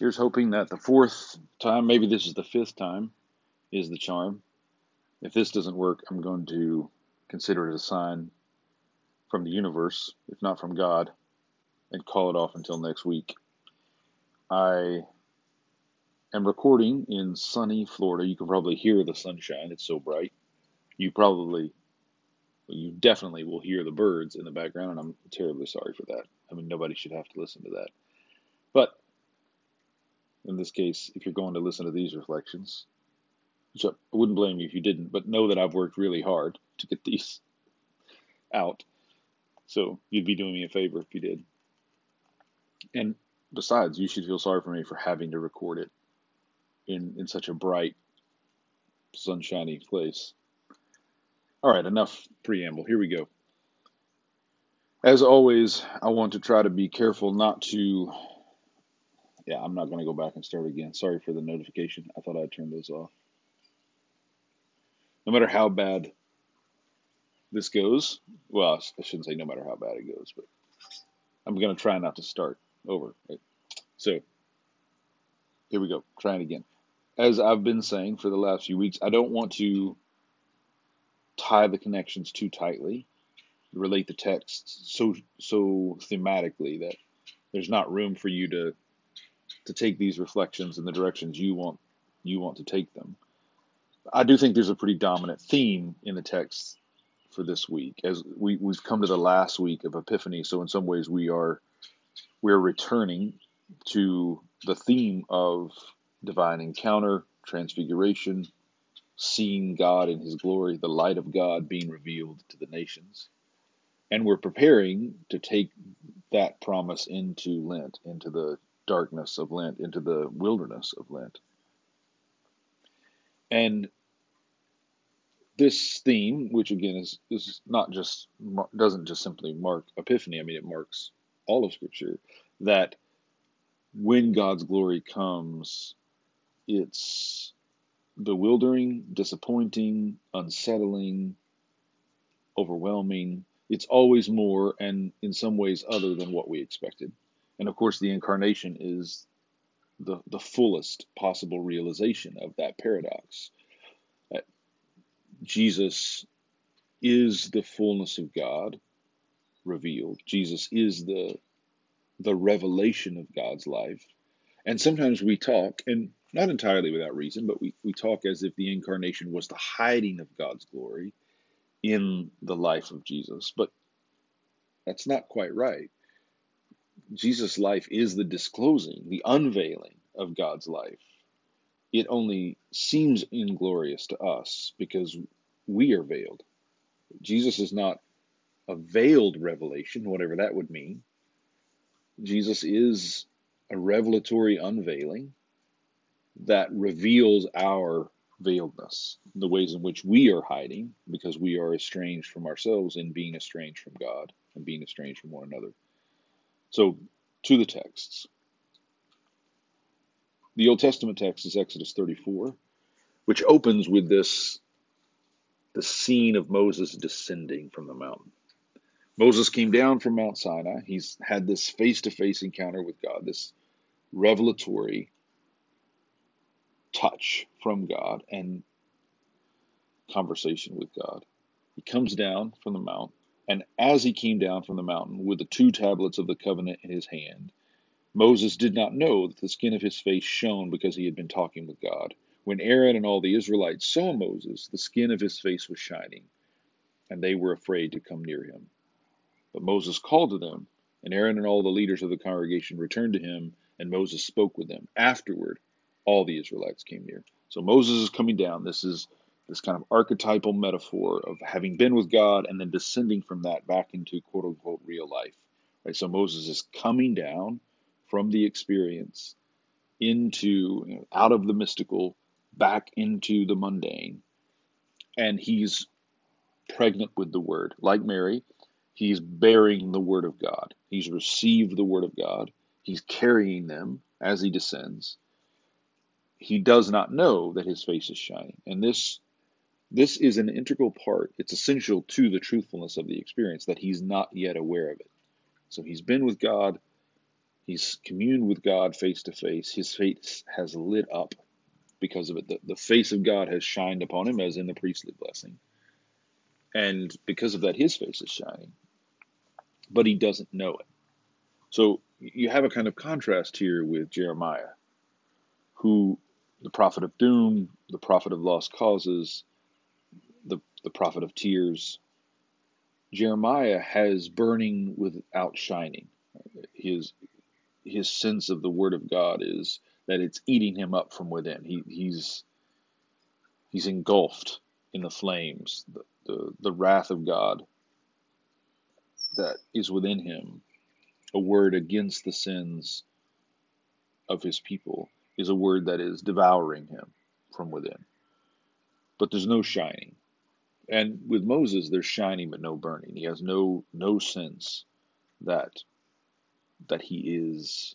Here's hoping that the fourth time, maybe this is the fifth time, is the charm. If this doesn't work, I'm going to consider it a sign from the universe, if not from God, and call it off until next week. I am recording in sunny Florida. You can probably hear the sunshine, it's so bright. You probably, you definitely will hear the birds in the background, and I'm terribly sorry for that. I mean, nobody should have to listen to that. But in this case, if you're going to listen to these reflections, which I wouldn't blame you if you didn't, but know that I've worked really hard to get these out. So you'd be doing me a favor if you did. And besides, you should feel sorry for me for having to record it in, in such a bright, sunshiny place. All right, enough preamble. Here we go. As always, I want to try to be careful not to. Yeah, I'm not going to go back and start again. Sorry for the notification. I thought I'd turn those off. No matter how bad this goes, well, I shouldn't say no matter how bad it goes, but I'm going to try not to start over. Right? So here we go. Trying again. As I've been saying for the last few weeks, I don't want to tie the connections too tightly, relate the text so so thematically that there's not room for you to to take these reflections in the directions you want you want to take them. I do think there's a pretty dominant theme in the text for this week as we, we've come to the last week of Epiphany, so in some ways we are we're returning to the theme of divine encounter, transfiguration, seeing God in his glory, the light of God being revealed to the nations. And we're preparing to take that promise into Lent, into the darkness of Lent, into the wilderness of Lent. And this theme, which again is, is not just doesn't just simply mark Epiphany. I mean, it marks all of Scripture. That when God's glory comes, it's bewildering, disappointing, unsettling, overwhelming. It's always more and in some ways other than what we expected. And of course, the incarnation is the, the fullest possible realization of that paradox. Jesus is the fullness of God revealed. Jesus is the the revelation of God's life. And sometimes we talk, and not entirely without reason, but we, we talk as if the incarnation was the hiding of God's glory in the life of Jesus. But that's not quite right. Jesus' life is the disclosing, the unveiling of God's life. It only seems inglorious to us because we are veiled. Jesus is not a veiled revelation, whatever that would mean. Jesus is a revelatory unveiling that reveals our veiledness, the ways in which we are hiding because we are estranged from ourselves and being estranged from God and being estranged from one another. So, to the texts. The Old Testament text is Exodus 34, which opens with this the scene of Moses descending from the mountain. Moses came down from Mount Sinai. He's had this face to face encounter with God, this revelatory touch from God and conversation with God. He comes down from the mount, and as he came down from the mountain with the two tablets of the covenant in his hand, Moses did not know that the skin of his face shone because he had been talking with God. When Aaron and all the Israelites saw Moses, the skin of his face was shining, and they were afraid to come near him. But Moses called to them, and Aaron and all the leaders of the congregation returned to him, and Moses spoke with them. Afterward, all the Israelites came near. So Moses is coming down. This is this kind of archetypal metaphor of having been with God and then descending from that back into quote unquote real life. Right? So Moses is coming down from the experience into you know, out of the mystical back into the mundane. And he's pregnant with the word. Like Mary, he's bearing the word of God. He's received the word of God. He's carrying them as he descends he does not know that his face is shining. And this this is an integral part. It's essential to the truthfulness of the experience that he's not yet aware of it. So he's been with God, He's communed with God face to face. His face has lit up because of it. The, the face of God has shined upon him, as in the priestly blessing. And because of that, his face is shining. But he doesn't know it. So you have a kind of contrast here with Jeremiah, who the prophet of doom, the prophet of lost causes, the, prophet of tears. Jeremiah has burning without shining. His his sense of the word of God is that it's eating him up from within. He, he's he's engulfed in the flames, the, the, the wrath of God that is within him. A word against the sins of his people is a word that is devouring him from within. But there's no shining. And with Moses, there's shining but no burning. He has no no sense that that he is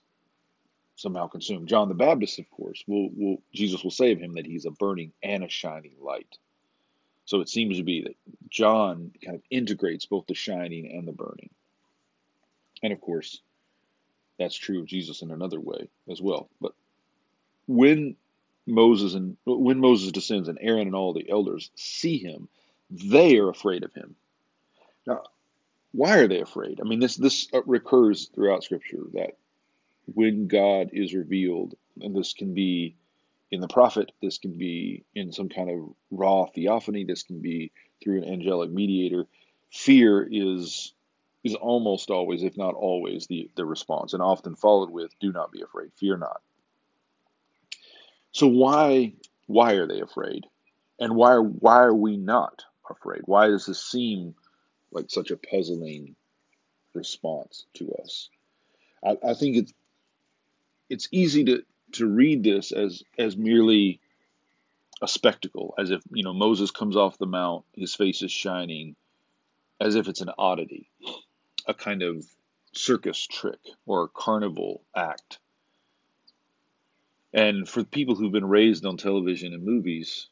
somehow consumed. John the Baptist, of course, will will Jesus will say of him that he's a burning and a shining light. So it seems to be that John kind of integrates both the shining and the burning. And of course, that's true of Jesus in another way as well. But when Moses and when Moses descends and Aaron and all the elders see him, they are afraid of him. Now, why are they afraid? I mean, this this recurs throughout Scripture that when God is revealed, and this can be in the prophet, this can be in some kind of raw theophany, this can be through an angelic mediator. Fear is is almost always, if not always, the, the response, and often followed with, do not be afraid, fear not. So why why are they afraid? And why why are we not afraid? Why does this seem like such a puzzling response to us? I, I think it's it's easy to to read this as as merely a spectacle, as if you know Moses comes off the mount, his face is shining, as if it's an oddity, a kind of circus trick or carnival act. And for people who've been raised on television and movies,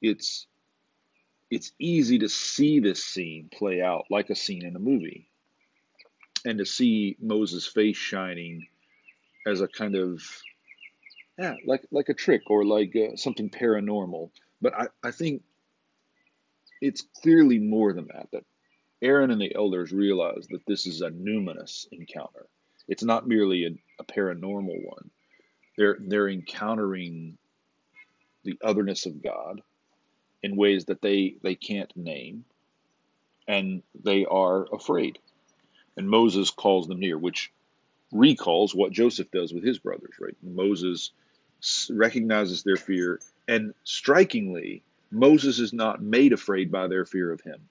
it's it's easy to see this scene play out like a scene in a movie, and to see Moses' face shining as a kind of yeah, like like a trick or like uh, something paranormal. But I, I think it's clearly more than that. That Aaron and the elders realize that this is a numinous encounter. It's not merely a, a paranormal one. They're they're encountering the otherness of God in ways that they they can't name, and they are afraid. And Moses calls them near, which recalls what Joseph does with his brothers, right? Moses recognizes their fear, and strikingly, Moses is not made afraid by their fear of him.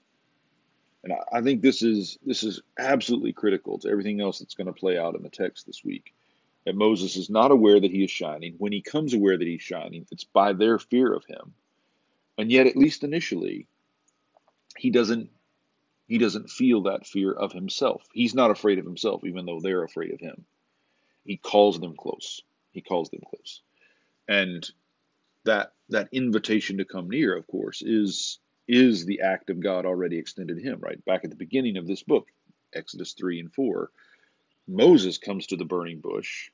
And I, I think this is this is absolutely critical to everything else that's going to play out in the text this week. That Moses is not aware that he is shining. When he comes aware that he's shining, it's by their fear of him. And yet, at least initially, he doesn't he doesn't feel that fear of himself. He's not afraid of himself, even though they're afraid of him. He calls them close. He calls them close. And that that invitation to come near, of course, is is the act of God already extended him, right? Back at the beginning of this book, Exodus 3 and 4, Moses comes to the burning bush,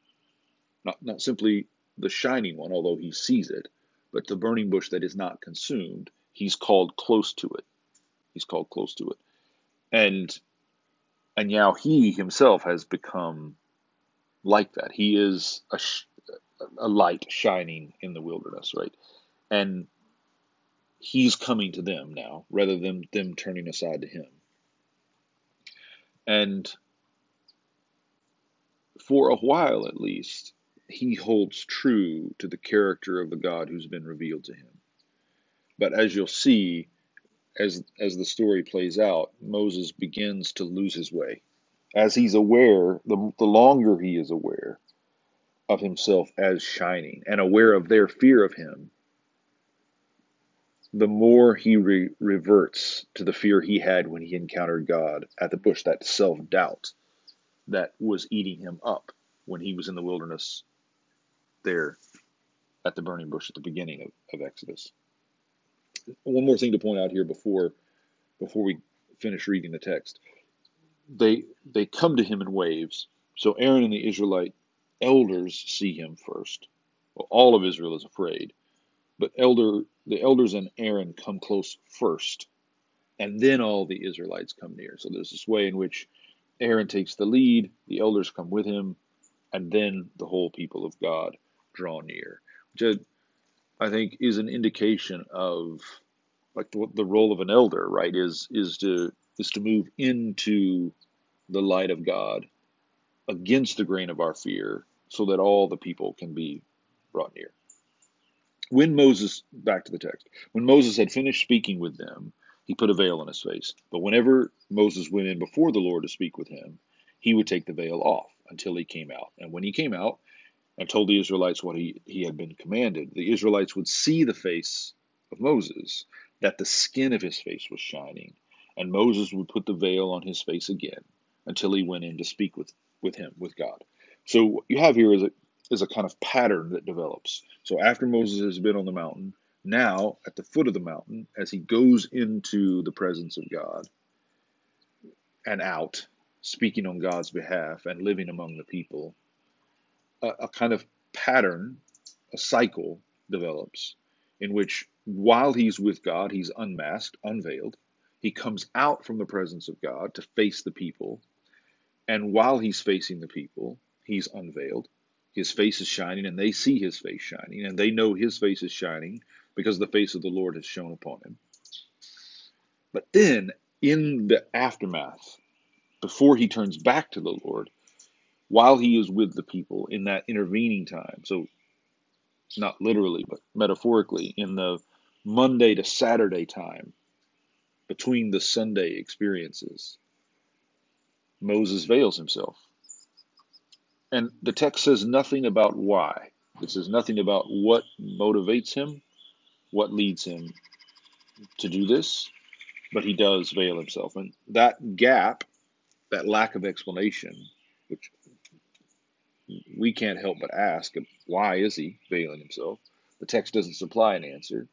not, not simply the shining one, although he sees it, but the burning bush that is not consumed. He's called close to it. He's called close to it. And and now he himself has become like that. He is a, a light shining in the wilderness, right? And he's coming to them now rather than them turning aside to him. And for a while at least, he holds true to the character of the God who's been revealed to him. But as you'll see, as as the story plays out, Moses begins to lose his way. As he's aware, the, the longer he is aware of himself as shining and aware of their fear of him, the more he re- reverts to the fear he had when he encountered God at the bush, that self doubt that was eating him up when he was in the wilderness there at the burning bush at the beginning of, of Exodus. One more thing to point out here before before we finish reading the text. They they come to him in waves, So Aaron and the Israelite elders see him first. Well, all of Israel is afraid, but elder the elders and Aaron come close first, and then all the Israelites come near. So there's this way in which Aaron takes the lead, the elders come with him, and then the whole people of God draw near, which I think is an indication of like the, the role of an elder, right? Is is to is to move into the light of God against the grain of our fear, so that all the people can be brought near. When Moses, back to the text, when Moses had finished speaking with them, he put a veil on his face. But whenever Moses went in before the Lord to speak with him, he would take the veil off until he came out. And when he came out and told the Israelites what he, he had been commanded, the Israelites would see the face of Moses, that the skin of his face was shining. And Moses would put the veil on his face again until he went in to speak with, with him, with God. So what you have here is a, is a kind of pattern that develops. So after Moses has been on the mountain, now at the foot of the mountain, as he goes into the presence of God and out, speaking on God's behalf and living among the people, a, a kind of pattern, a cycle develops in which while he's with God, he's unmasked, unveiled. He comes out from the presence of God to face the people. And while he's facing the people, he's unveiled. His face is shining, and they see his face shining, and they know his face is shining because the face of the Lord has shone upon him. But then, in the aftermath, before he turns back to the Lord, while he is with the people in that intervening time, so not literally, but metaphorically, in the Monday to Saturday time between the Sunday experiences, Moses veils himself. And the text says nothing about why. It says nothing about what motivates him, what leads him to do this, but he does veil himself. And that gap, that lack of explanation, which we can't help but ask, why is he veiling himself? The text doesn't supply an answer.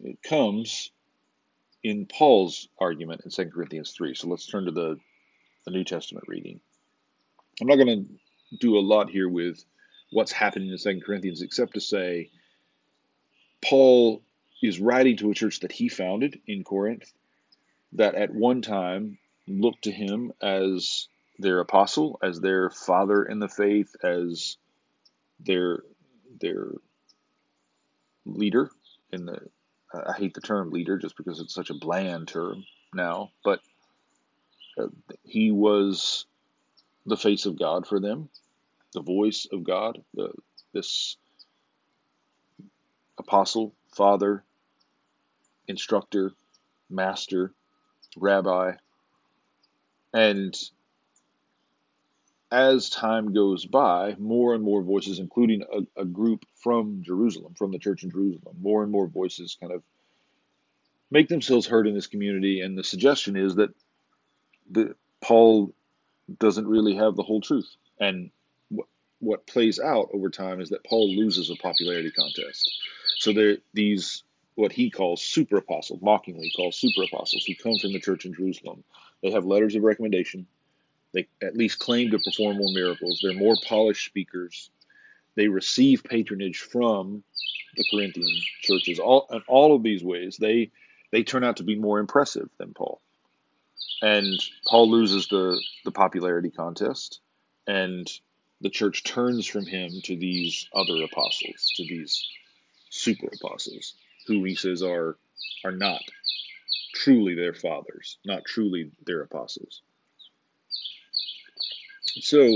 It comes in Paul's argument in 2 Corinthians 3. So let's turn to the, the New Testament reading. I'm not going to do a lot here with what's happening in 2 Corinthians except to say Paul is writing to a church that he founded in Corinth that at one time looked to him as their apostle, as their father in the faith, as their their leader in the I hate the term leader just because it's such a bland term now, but uh, he was the face of God for them, the voice of God, the, this apostle, father, instructor, master, rabbi, and as time goes by, more and more voices, including a, a, group from Jerusalem, from the church in Jerusalem, more and more voices kind of make themselves heard in this community. And the suggestion is that the, Paul doesn't really have the whole truth. And what, what plays out over time is that Paul loses a popularity contest. So there these what he calls super apostles, mockingly calls super apostles, who come from the church in Jerusalem. They have letters of recommendation they at least claim to perform more miracles. They're more polished speakers. They receive patronage from the Corinthian churches. All in all of these ways, they they turn out to be more impressive than Paul. And Paul loses the the popularity contest, and the church turns from him to these other apostles, to these super apostles, who he says are are not truly their fathers, not truly their apostles. So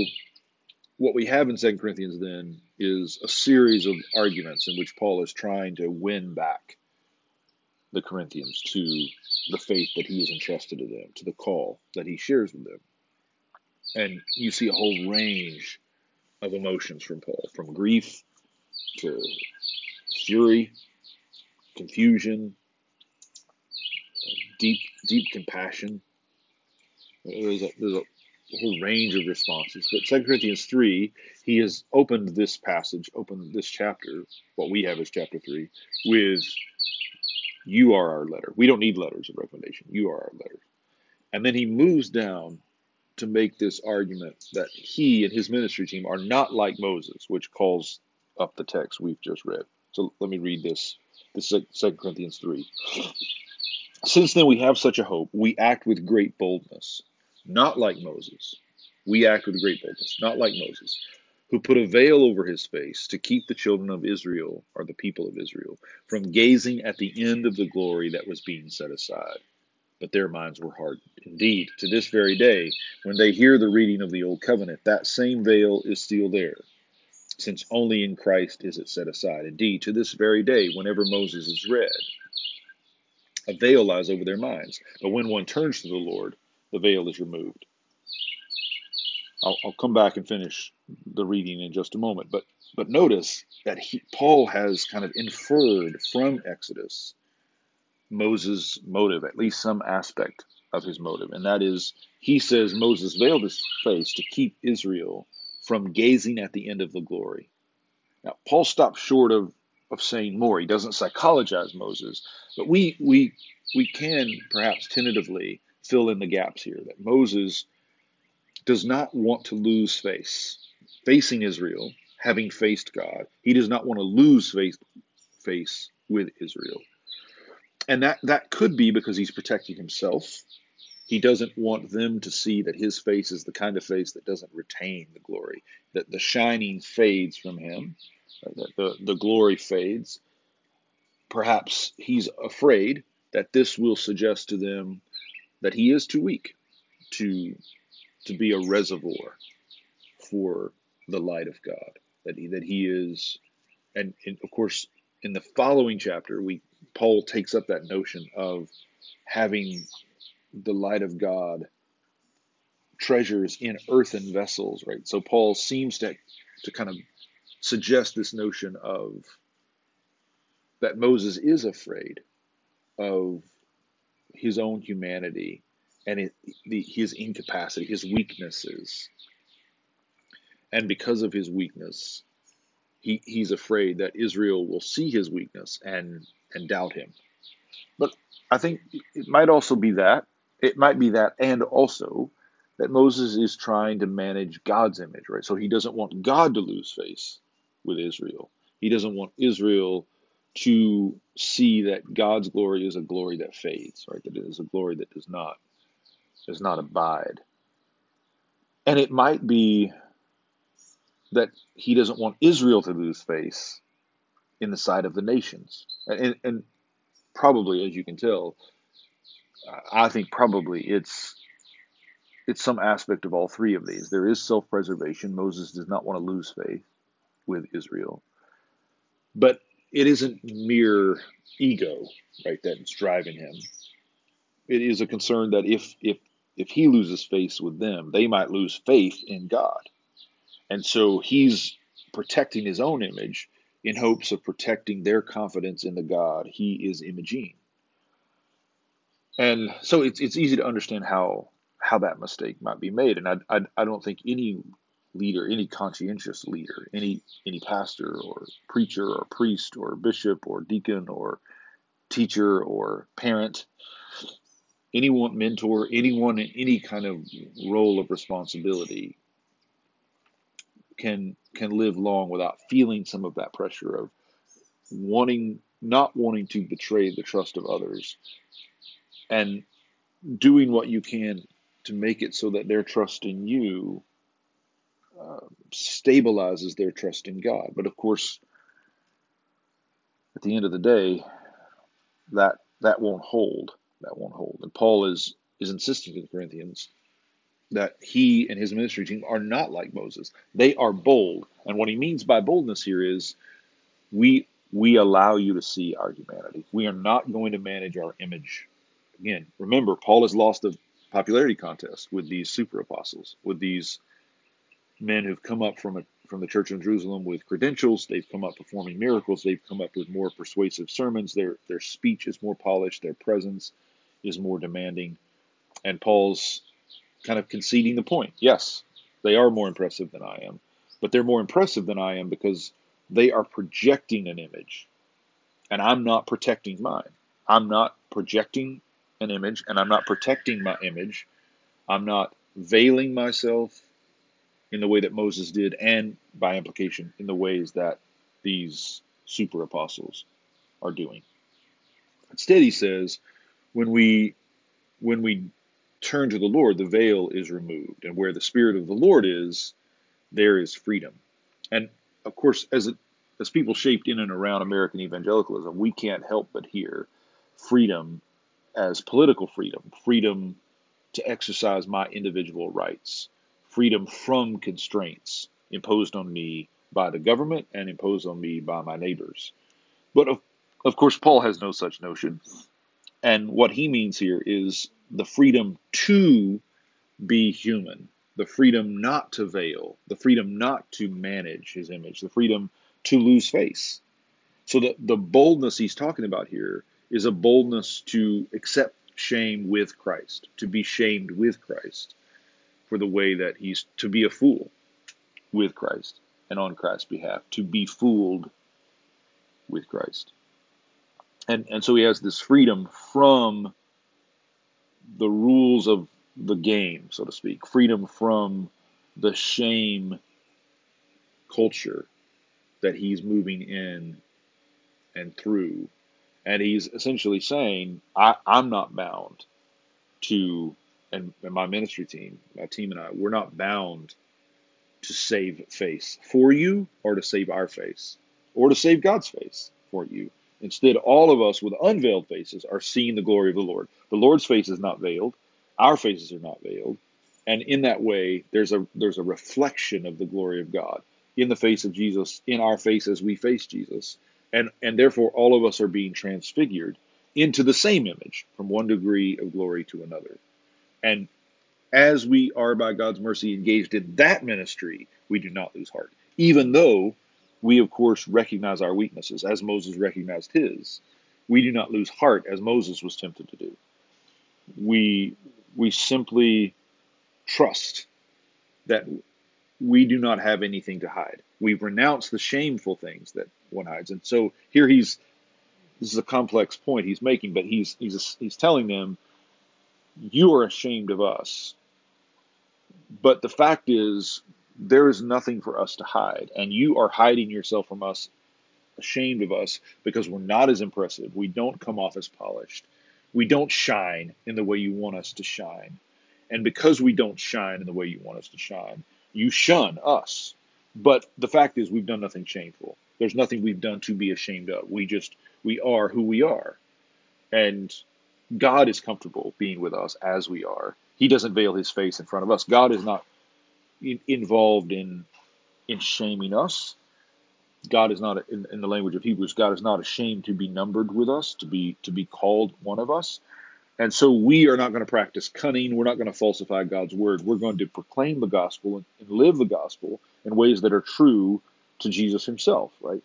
what we have in Second Corinthians then is a series of arguments in which Paul is trying to win back the Corinthians to the faith that he has entrusted to them, to the call that he shares with them. And you see a whole range of emotions from Paul, from grief to fury, confusion, deep, deep compassion. There's a, there's a a whole range of responses. But 2 Corinthians 3, he has opened this passage, opened this chapter, what we have is chapter 3, with you are our letter. We don't need letters of recommendation. You are our letter. And then he moves down to make this argument that he and his ministry team are not like Moses, which calls up the text we've just read. So let me read this. This is 2 Corinthians 3. Since then we have such a hope, we act with great boldness, not like Moses. We act with great boldness, not like Moses, who put a veil over his face to keep the children of Israel, or the people of Israel, from gazing at the end of the glory that was being set aside. But their minds were hardened. Indeed, to this very day, when they hear the reading of the Old Covenant, that same veil is still there, since only in Christ is it set aside. Indeed, to this very day, whenever Moses is read, a veil lies over their minds. But when one turns to the Lord, the veil is removed. I'll, I'll come back and finish the reading in just a moment. But but notice that he, Paul has kind of inferred from Exodus Moses' motive, at least some aspect of his motive, and that is he says Moses veiled his face to keep Israel from gazing at the end of the glory. Now Paul stops short of of saying more. He doesn't psychologize Moses, but we we we can perhaps tentatively fill in the gaps here that Moses does not want to lose face. Facing Israel, having faced God, he does not want to lose face, face with Israel. And that, that could be because he's protecting himself. He doesn't want them to see that his face is the kind of face that doesn't retain the glory, that the shining fades from him, that the, the glory fades. Perhaps he's afraid that this will suggest to them that he is too weak to to be a reservoir for the light of God. That he, that he is, and, and of course, in the following chapter, we Paul takes up that notion of having the light of God treasures in earthen vessels, right? So Paul seems to to kind of suggest this notion of that Moses is afraid of his own humanity and it, the, his incapacity, his weaknesses. And because of his weakness, he, he's afraid that Israel will see his weakness and, and doubt him. But I think it might also be that. It might be that, and also that Moses is trying to manage God's image, right? So he doesn't want God to lose face with Israel. He doesn't want Israel to see that God's glory is a glory that fades, right? That it is a glory that does not does not abide. And it might be that he doesn't want Israel to lose face in the sight of the nations. And, and probably, as you can tell, I think probably it's it's some aspect of all three of these. There is self-preservation. Moses does not want to lose faith with Israel, but it isn't mere ego, right, that's driving him. It is a concern that if if if he loses faith with them, they might lose faith in God. And so he's protecting his own image in hopes of protecting their confidence in the God he is imaging. And so it's it's easy to understand how how that mistake might be made. And I I, I don't think any leader, any conscientious leader, any any pastor or preacher or priest or bishop or deacon or teacher or parent anyone mentor anyone in any kind of role of responsibility can can live long without feeling some of that pressure of wanting not wanting to betray the trust of others and doing what you can to make it so that their trust in you stabilizes their trust in God. But of course, at the end of the day, that that won't hold. That won't hold. And Paul is is insisting to the Corinthians that he and his ministry team are not like Moses. They are bold. And what he means by boldness here is we we allow you to see our humanity. We are not going to manage our image. Again, remember Paul has lost the popularity contest with these super apostles, with these men who've come up from a from the church in Jerusalem with credentials. They've come up performing miracles. They've come up with more persuasive sermons. Their their speech is more polished. Their presence is more demanding. And Paul's kind of conceding the point. Yes, they are more impressive than I am, but they're more impressive than I am because they are projecting an image, and I'm not protecting mine. I'm not projecting an image, and I'm not protecting my image. I'm not veiling myself in the way that Moses did, and by implication, in the ways that these super apostles are doing. Instead, he says, when we when we turn to the Lord, the veil is removed, and where the Spirit of the Lord is, there is freedom. And of course, as as people shaped in and around American evangelicalism, we can't help but hear freedom as political freedom, freedom to exercise my individual rights, freedom from constraints imposed on me by the government and imposed on me by my neighbors. But of, of course, Paul has no such notion. And what he means here is the freedom to be human, the freedom not to veil, the freedom not to manage his image, the freedom to lose face. So the, the boldness he's talking about here is a boldness to accept shame with Christ, to be shamed with Christ for the way that he's to be a fool with Christ and on Christ's behalf, to be fooled with Christ. And and so he has this freedom from the rules of the game, so to speak, freedom from the shame culture that he's moving in and through. And he's essentially saying, I, I'm not bound to, and, and my ministry team, my team and I, we're not bound to save face for you or to save our face or to save God's face for you. Instead, all of us with unveiled faces are seeing the glory of the Lord. The Lord's face is not veiled. Our faces are not veiled. And in that way, there's a there's a reflection of the glory of God in the face of Jesus, in our face as we face Jesus. And and therefore all of us are being transfigured into the same image from one degree of glory to another. And as we are by God's mercy engaged in that ministry, we do not lose heart. Even though we of course recognize our weaknesses as Moses recognized his, we do not lose heart as Moses was tempted to do. We we simply trust that we do not have anything to hide. We've renounced the shameful things that one hides. And so here he's this is a complex point he's making, but he's he's he's telling them you are ashamed of us. But the fact is there is nothing for us to hide, and you are hiding yourself from us, ashamed of us because we're not as impressive. We don't come off as polished. We don't shine in the way you want us to shine. And because we don't shine in the way you want us to shine, you shun us. But the fact is, we've done nothing shameful. There's nothing we've done to be ashamed of. We just, we are who we are. And God is comfortable being with us as we are. He doesn't veil his face in front of us. God is not in, involved in in shaming us. God is not, in, in the language of Hebrews, God is not ashamed to be numbered with us, to be to be called one of us. And so we are not going to practice cunning. We're not going to falsify God's word. We're going to proclaim the gospel and, and live the gospel in ways that are true to Jesus himself, right?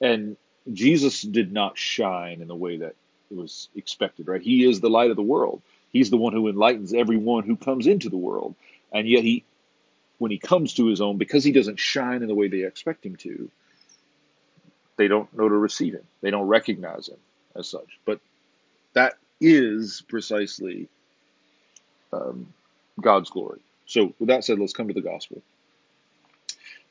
And Jesus did not shine in the way that it was expected, right? He is the light of the world. He's the one who enlightens everyone who comes into the world. And yet he when he comes to his own, because he doesn't shine in the way they expect him to, they don't know to receive him. They don't recognize him as such. But that is precisely um, God's glory. So, with that said, let's come to the gospel.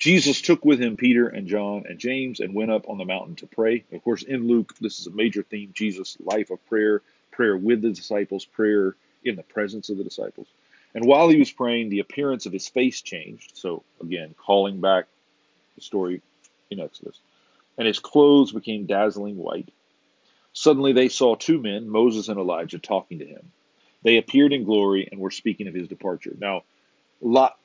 Jesus took with him Peter and John and James and went up on the mountain to pray. Of course, in Luke, this is a major theme Jesus' life of prayer, prayer with the disciples, prayer in the presence of the disciples. And while he was praying, the appearance of his face changed. So, again, calling back the story in Exodus. And his clothes became dazzling white. Suddenly they saw two men, Moses and Elijah, talking to him. They appeared in glory and were speaking of his departure. Now, lot,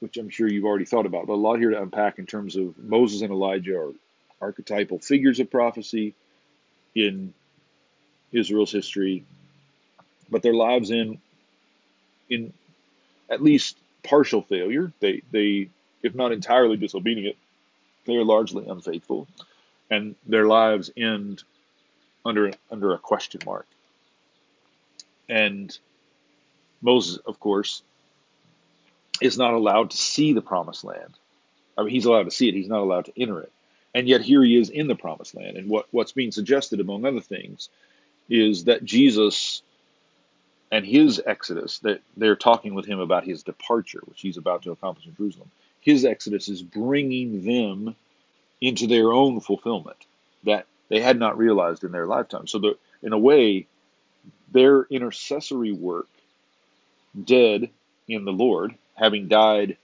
which I'm sure you've already thought about, but a lot here to unpack in terms of Moses and Elijah are archetypal figures of prophecy in Israel's history, but their lives in in at least partial failure. They they if not entirely disobedient, they are largely unfaithful, and their lives end under under a question mark. And Moses, of course, is not allowed to see the promised land. I mean, he's allowed to see it. He's not allowed to enter it. And yet here he is in the promised land. And what, what's being suggested, among other things, is that Jesus and his exodus that they're talking with him about his departure, which he's about to accomplish in Jerusalem. His exodus is bringing them into their own fulfillment that they had not realized in their lifetime. So, the, in a way, their intercessory work, dead in the Lord, having died,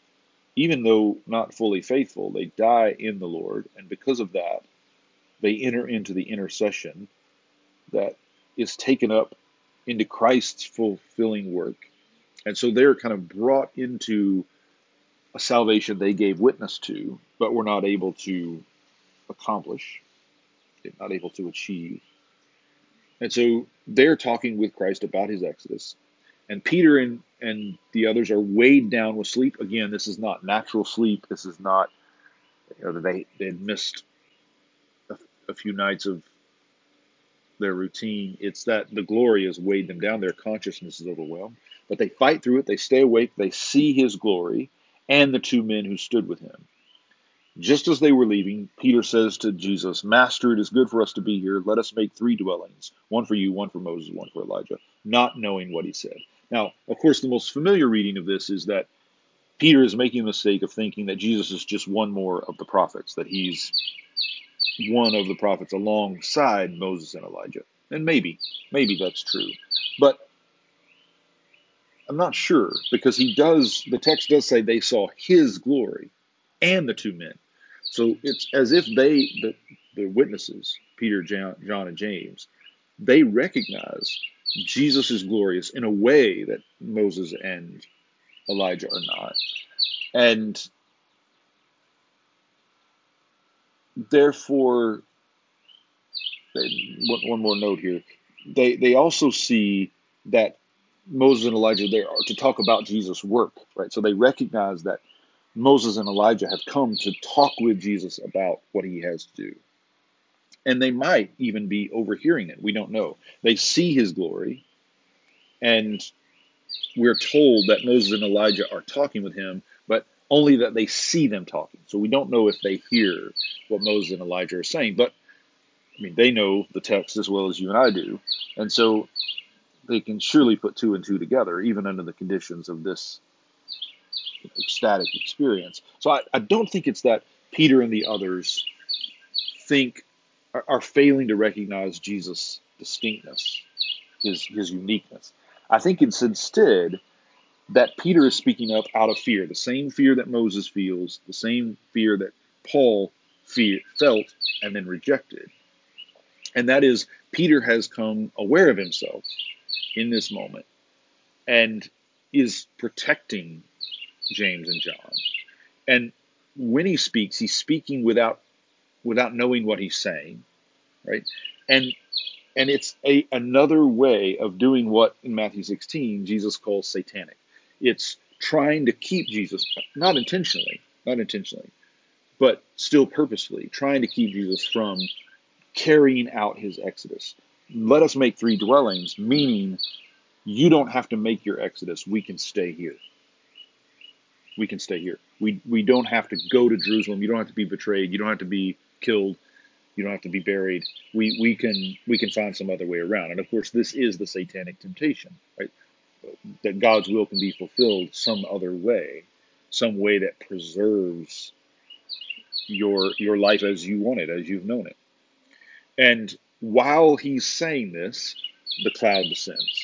even though not fully faithful, they die in the Lord, and because of that, they enter into the intercession that is taken up into Christ's fulfilling work. And so they're kind of brought into a salvation they gave witness to, but were not able to accomplish, not able to achieve. And so they're talking with Christ about his exodus. And Peter and, and the others are weighed down with sleep. Again, this is not natural sleep. This is not, you know, they, they missed a, a few nights of their routine. It's that the glory has weighed them down. Their consciousness is overwhelmed. But they fight through it. They stay awake. They see his glory and the two men who stood with him. Just as they were leaving, Peter says to Jesus, Master, it is good for us to be here. Let us make three dwellings one for you, one for Moses, one for Elijah, not knowing what he said. Now, of course, the most familiar reading of this is that Peter is making the mistake of thinking that Jesus is just one more of the prophets, that he's one of the prophets alongside Moses and Elijah. And maybe, maybe that's true. But I'm not sure because he does, the text does say they saw his glory and the two men. So it's as if they, the, the witnesses, Peter, John, and James, they recognize Jesus is glorious in a way that Moses and Elijah are not. And therefore, one more note here. They they also see that Moses and Elijah there are to talk about Jesus' work, right? So they recognize that Moses and Elijah have come to talk with Jesus about what he has to do. And they might even be overhearing it. We don't know. They see his glory, and we're told that Moses and Elijah are talking with him, but only that they see them talking. So we don't know if they hear what Moses and Elijah are saying. But I mean, they know the text as well as you and I do. And so they can surely put two and two together, even under the conditions of this ecstatic experience. So I, I don't think it's that Peter and the others think are, are failing to recognize Jesus' distinctness, his his uniqueness. I think it's instead that Peter is speaking up out of fear, the same fear that Moses feels, the same fear that Paul fear, felt and then rejected. And that is, Peter has come aware of himself in this moment and is protecting James and John. And when he speaks, he's speaking without without knowing what he's saying, right? And and it's a another way of doing what in Matthew 16 Jesus calls satanic. It's trying to keep Jesus, not intentionally, not intentionally, but still purposefully, trying to keep Jesus from carrying out his exodus. Let us make three dwellings, meaning you don't have to make your exodus. We can stay here. We can stay here. We we don't have to go to Jerusalem. You don't have to be betrayed. You don't have to be killed. You don't have to be buried. We we can we can find some other way around. And of course, this is the satanic temptation, right? That God's will can be fulfilled some other way, some way that preserves your your life as you want it, as you've known it. And while he's saying this, the cloud descends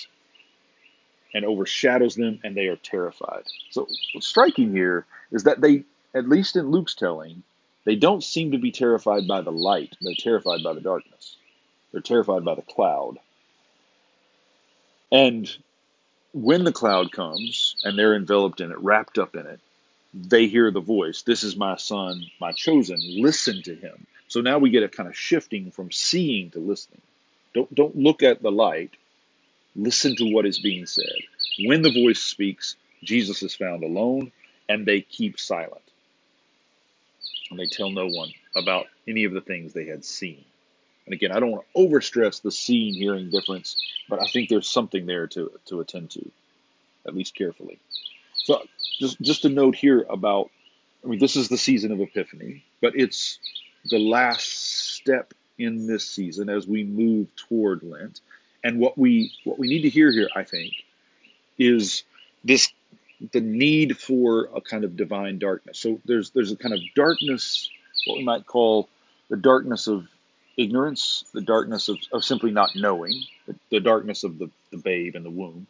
and overshadows them, and they are terrified. So, what's striking here is that they, at least in Luke's telling, they don't seem to be terrified by the light, they're terrified by the darkness. They're terrified by the cloud. And when the cloud comes and they're enveloped in it, wrapped up in it, they hear the voice, This is my son, my chosen, listen to him. So now we get a kind of shifting from seeing to listening. Don't, don't look at the light, listen to what is being said. When the voice speaks, Jesus is found alone, and they keep silent. And they tell no one about any of the things they had seen. And again, I don't want to overstress the seeing hearing difference, but I think there's something there to, to attend to, at least carefully. So just just a note here about I mean this is the season of Epiphany, but it's the last step in this season as we move toward Lent. And what we what we need to hear here, I think, is this the need for a kind of divine darkness. So there's there's a kind of darkness, what we might call the darkness of ignorance, the darkness of, of simply not knowing, the, the darkness of the, the babe in the womb.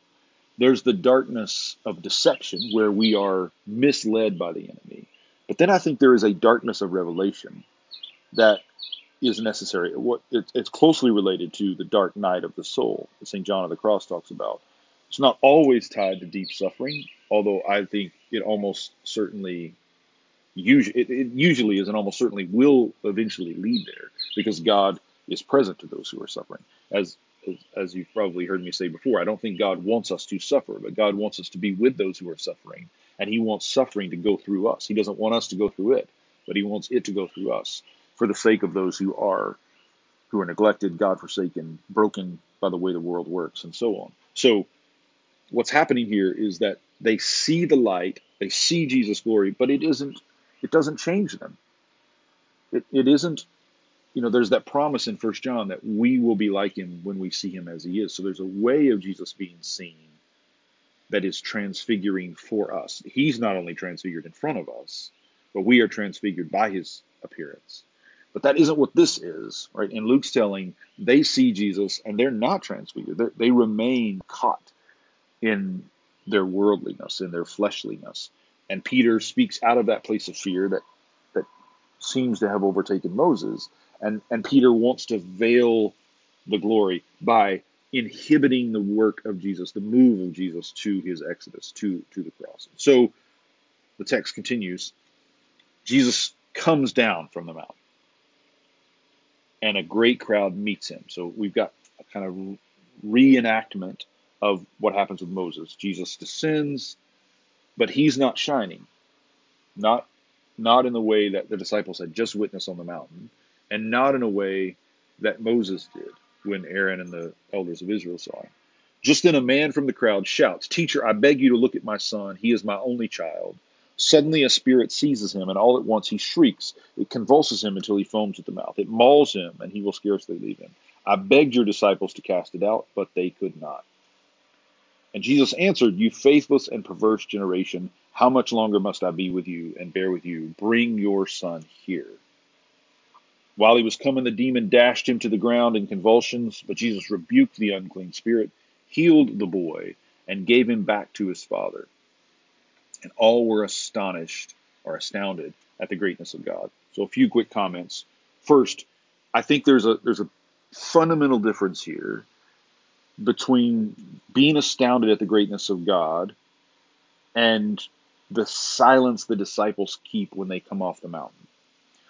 There's the darkness of deception where we are misled by the enemy. But then I think there is a darkness of revelation that is necessary. What it's closely related to the dark night of the soul that St. John of the Cross talks about. It's not always tied to deep suffering, although I think it almost certainly usually it, it usually is and almost certainly will eventually lead there because God is present to those who are suffering. As as you've probably heard me say before, I don't think God wants us to suffer, but God wants us to be with those who are suffering, and He wants suffering to go through us. He doesn't want us to go through it, but He wants it to go through us for the sake of those who are who are neglected, God forsaken, broken by the way the world works, and so on. So, what's happening here is that they see the light, they see Jesus' glory, but it isn't, it doesn't change them. It, it isn't, you know, there's that promise in First John that we will be like him when we see him as he is. So there's a way of Jesus being seen that is transfiguring for us. He's not only transfigured in front of us, but we are transfigured by his appearance. But that isn't what this is, right? In Luke's telling, they see Jesus and they're not transfigured. They're, they remain caught in their worldliness, in their fleshliness. And Peter speaks out of that place of fear that that seems to have overtaken Moses. And, and Peter wants to veil the glory by inhibiting the work of Jesus, the move of Jesus to his exodus, to, to the cross. So the text continues Jesus comes down from the mountain and a great crowd meets him. So we've got a kind of reenactment of what happens with Moses. Jesus descends, but he's not shining, not not in the way that the disciples had just witnessed on the mountain, and not in a way that Moses did when Aaron and the elders of Israel saw him. Just then a man from the crowd shouts, Teacher, I beg you to look at my son. He is my only child. Suddenly a spirit seizes him, and all at once he shrieks. It convulses him until he foams at the mouth. It mauls him, and he will scarcely leave him. I begged your disciples to cast it out, but they could not. And Jesus answered, You faithless and perverse generation, how much longer must I be with you and bear with you? Bring your son here. While he was coming, the demon dashed him to the ground in convulsions, but Jesus rebuked the unclean spirit, healed the boy, and gave him back to his father and all were astonished or astounded at the greatness of God. So a few quick comments. First, I think there's a there's a fundamental difference here between being astounded at the greatness of God and the silence the disciples keep when they come off the mountain.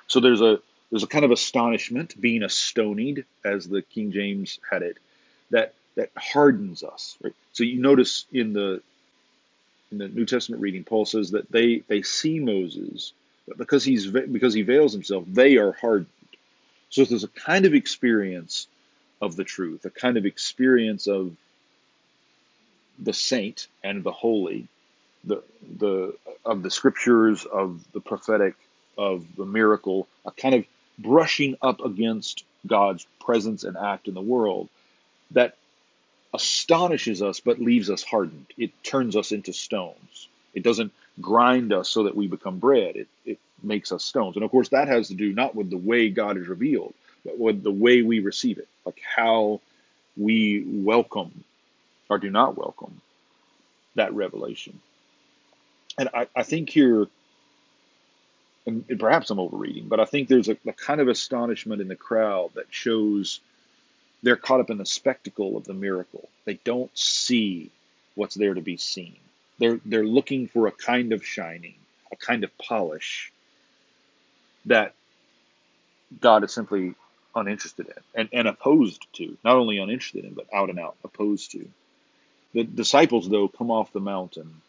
So there's a there's a kind of astonishment, being astonied, as the King James had it, that that hardens us. Right. So you notice in the in the New Testament reading, Paul says that they they see Moses, but because he's because he veils himself, they are hardened. So there's a kind of experience of the truth, a kind of experience of the saint and the holy, the the of the scriptures, of the prophetic, of the miracle, a kind of brushing up against God's presence and act in the world that astonishes us but leaves us hardened. It turns us into stones. It doesn't grind us so that we become bread. It, it makes us stones. And of course, that has to do not with the way God is revealed, but with the way we receive it, like how we welcome or do not welcome that revelation. And I, I think here, and perhaps I'm overreading, but I think there's a, a kind of astonishment in the crowd that shows they're caught up in the spectacle of the miracle. They don't see what's there to be seen. They're they're looking for a kind of shining, a kind of polish that God is simply uninterested in and, and opposed to. Not only uninterested in, but out and out opposed to. The disciples, though, come off the mountain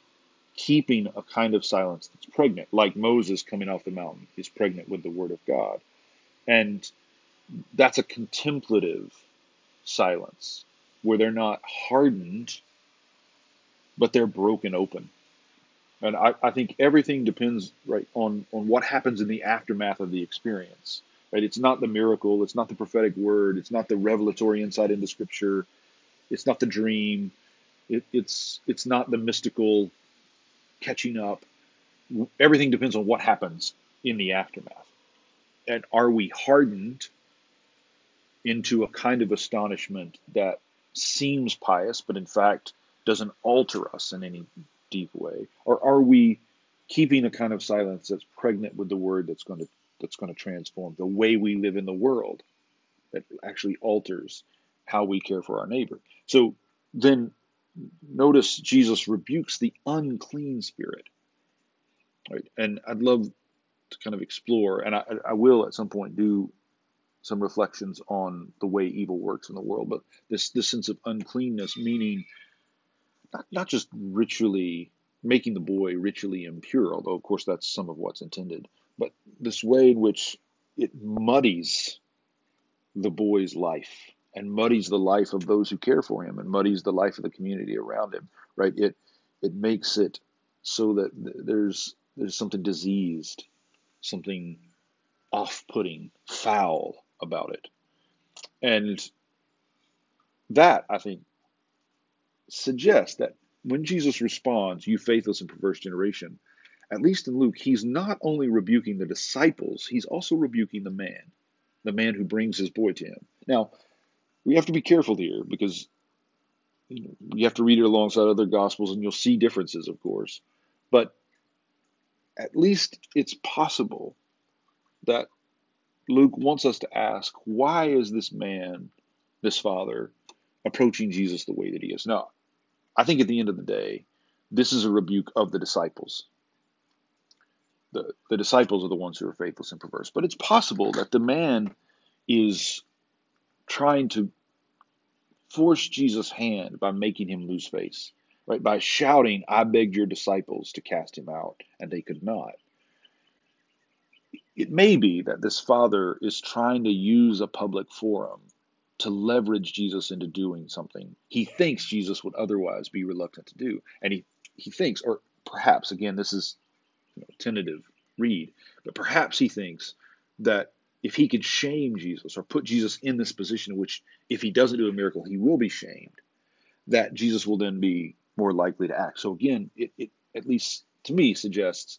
keeping a kind of silence that's pregnant, like Moses coming off the mountain is pregnant with the word of God. And that's a contemplative silence, where they're not hardened, but they're broken open. And I, I think everything depends right on on what happens in the aftermath of the experience. Right? It's not the miracle, it's not the prophetic word, it's not the revelatory insight into scripture, it's not the dream. It, it's it's not the mystical catching up. Everything depends on what happens in the aftermath. And are we hardened into a kind of astonishment that seems pious, but in fact doesn't alter us in any deep way? Or are we keeping a kind of silence that's pregnant with the word that's going to that's going to transform the way we live in the world that actually alters how we care for our neighbor. So then notice Jesus rebukes the unclean spirit. Right? And I'd love to kind of explore, and I, I will at some point do some reflections on the way evil works in the world, but this this sense of uncleanness, meaning not, not just ritually making the boy ritually impure, although of course that's some of what's intended, but this way in which it muddies the boy's life and muddies the life of those who care for him and muddies the life of the community around him, right? It it makes it so that there's there's something diseased, something off-putting, foul about it. And that, I think, suggests that when Jesus responds, you faithless and perverse generation, at least in Luke, he's not only rebuking the disciples, he's also rebuking the man, the man who brings his boy to him. Now, we have to be careful here because you, have to read it alongside other gospels and you'll see differences, of course. But at least it's possible that Luke wants us to ask why is this man, this father, approaching Jesus the way that he is? Now, I think at the end of the day, this is a rebuke of the disciples. The, the disciples are the ones who are faithless and perverse. But it's possible that the man is trying to force Jesus' hand by making him lose face, right? By shouting, I begged your disciples to cast him out, and they could not. It may be that this father is trying to use a public forum to leverage Jesus into doing something he thinks Jesus would otherwise be reluctant to do. And he, he thinks, or perhaps, again, this is you know, tentative read, but perhaps he thinks that if he could shame Jesus or put Jesus in this position in which if he doesn't do a miracle, he will be shamed, that Jesus will then be more likely to act. So again, it, it at least to me suggests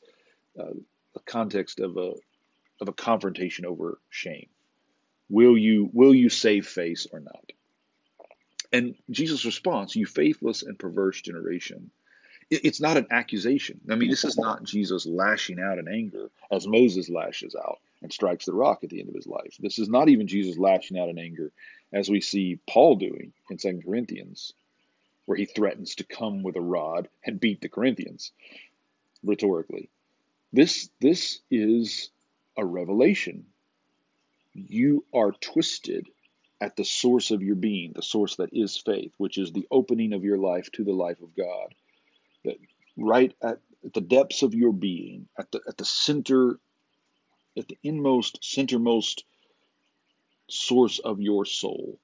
uh, a context of a of a confrontation over shame. Will you will you save face or not? And Jesus' response, you faithless and perverse generation, it's not an accusation. I mean, this is not Jesus lashing out in anger as Moses lashes out and strikes the rock at the end of his life. This is not even Jesus lashing out in anger as we see Paul doing in 2 Corinthians, where he threatens to come with a rod and beat the Corinthians rhetorically. This, this is a revelation. You are twisted at the source of your being, the source that is faith, which is the opening of your life to the life of God that right at, the depths of your being, at the at the center, at the inmost, centermost source of your soul,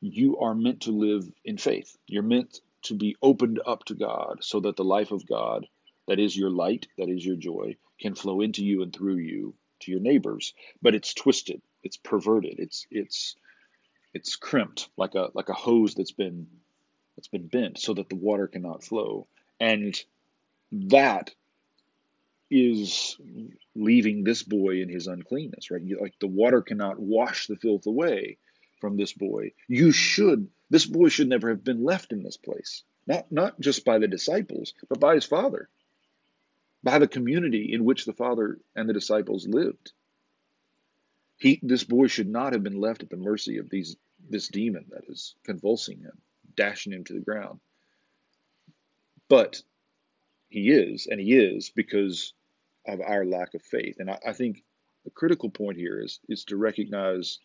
you are meant to live in faith. You're meant to be opened up to God so that the life of God, that is your light, that is your joy, can flow into you and through you to your neighbors. But it's twisted, it's perverted, it's it's it's crimped like a like a hose that's been that's been bent so that the water cannot flow. And that is leaving this boy in his uncleanness, right? Like the water cannot wash the filth away from this boy. You should, this boy should never have been left in this place. Not, not just by the disciples, but by his father, by the community in which the father and the disciples lived. He, this boy should not have been left at the mercy of these, this demon that is convulsing him, dashing him to the ground. But he is, and he is because of our lack of faith. And I, I think the critical point here is is to recognize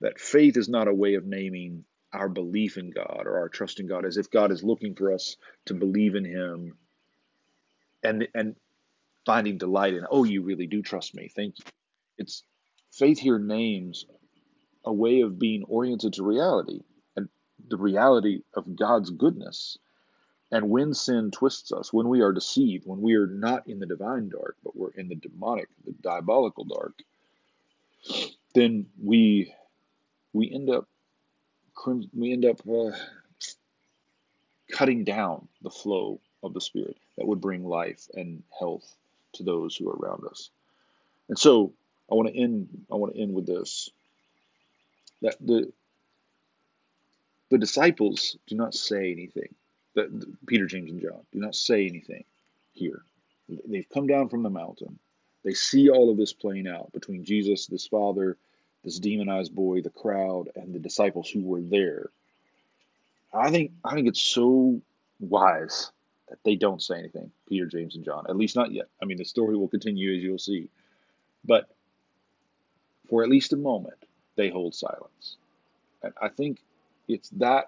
that faith is not a way of naming our belief in God or our trust in God as if God is looking for us to believe in Him and and finding delight in, oh, you really do trust me. Thank you. It's faith here names a way of being oriented to reality and the reality of God's goodness and when sin twists us, when we are deceived, when we are not in the divine dark, but we're in the demonic, the diabolical dark, then we we end up we end up uh, cutting down the flow of the Spirit that would bring life and health to those who are around us. And so I want to end I want to end with this. That the the disciples do not say anything. That Peter, James, and John do not say anything here. They've come down from the mountain. They see all of this playing out between Jesus, this father, this demonized boy, the crowd, and the disciples who were there. I think I think it's so wise they don't say anything, Peter, James, and John. At least not yet. I mean, the story will continue as you'll see. But for at least a moment, they hold silence. And I think it's that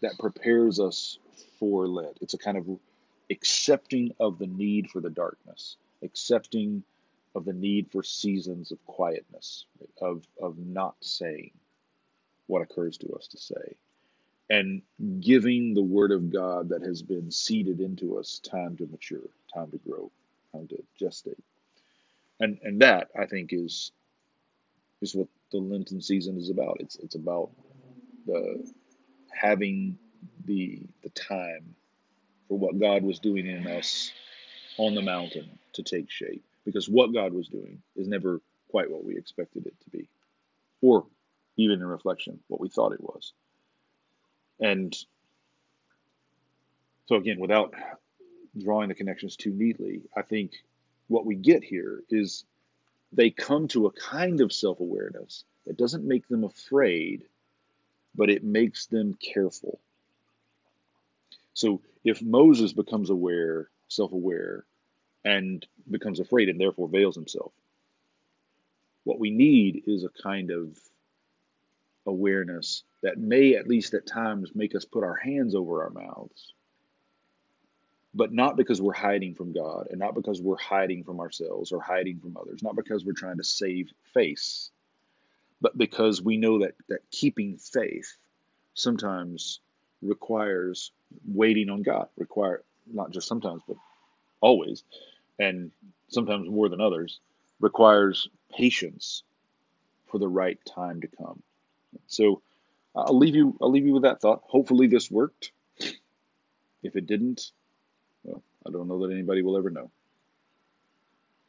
that prepares us for Lent. It's a kind of accepting of the need for the darkness, accepting of the need for seasons of quietness, of, of not saying what occurs to us to say, and giving the Word of God that has been seeded into us time to mature, time to grow, time to gestate. And, and that, I think, is, is what the Lenten season is about. It's, it's about the having the, the time for what God was doing in us on the mountain to take shape. Because what God was doing is never quite what we expected it to be, or even in reflection, what we thought it was. And so, again, without drawing the connections too neatly, I think what we get here is they come to a kind of self awareness that doesn't make them afraid, but it makes them careful. So if Moses becomes aware, self aware, and becomes afraid and therefore veils himself, what we need is a kind of awareness that may, at least at times, make us put our hands over our mouths. But not because we're hiding from God and not because we're hiding from ourselves or hiding from others, not because we're trying to save face, but because we know that, that keeping faith sometimes requires waiting on God, require not just sometimes, but always, and sometimes more than others, requires patience for the right time to come. So uh, I'll leave you I'll leave you with that thought. Hopefully this worked. If it didn't, well, I don't know that anybody will ever know.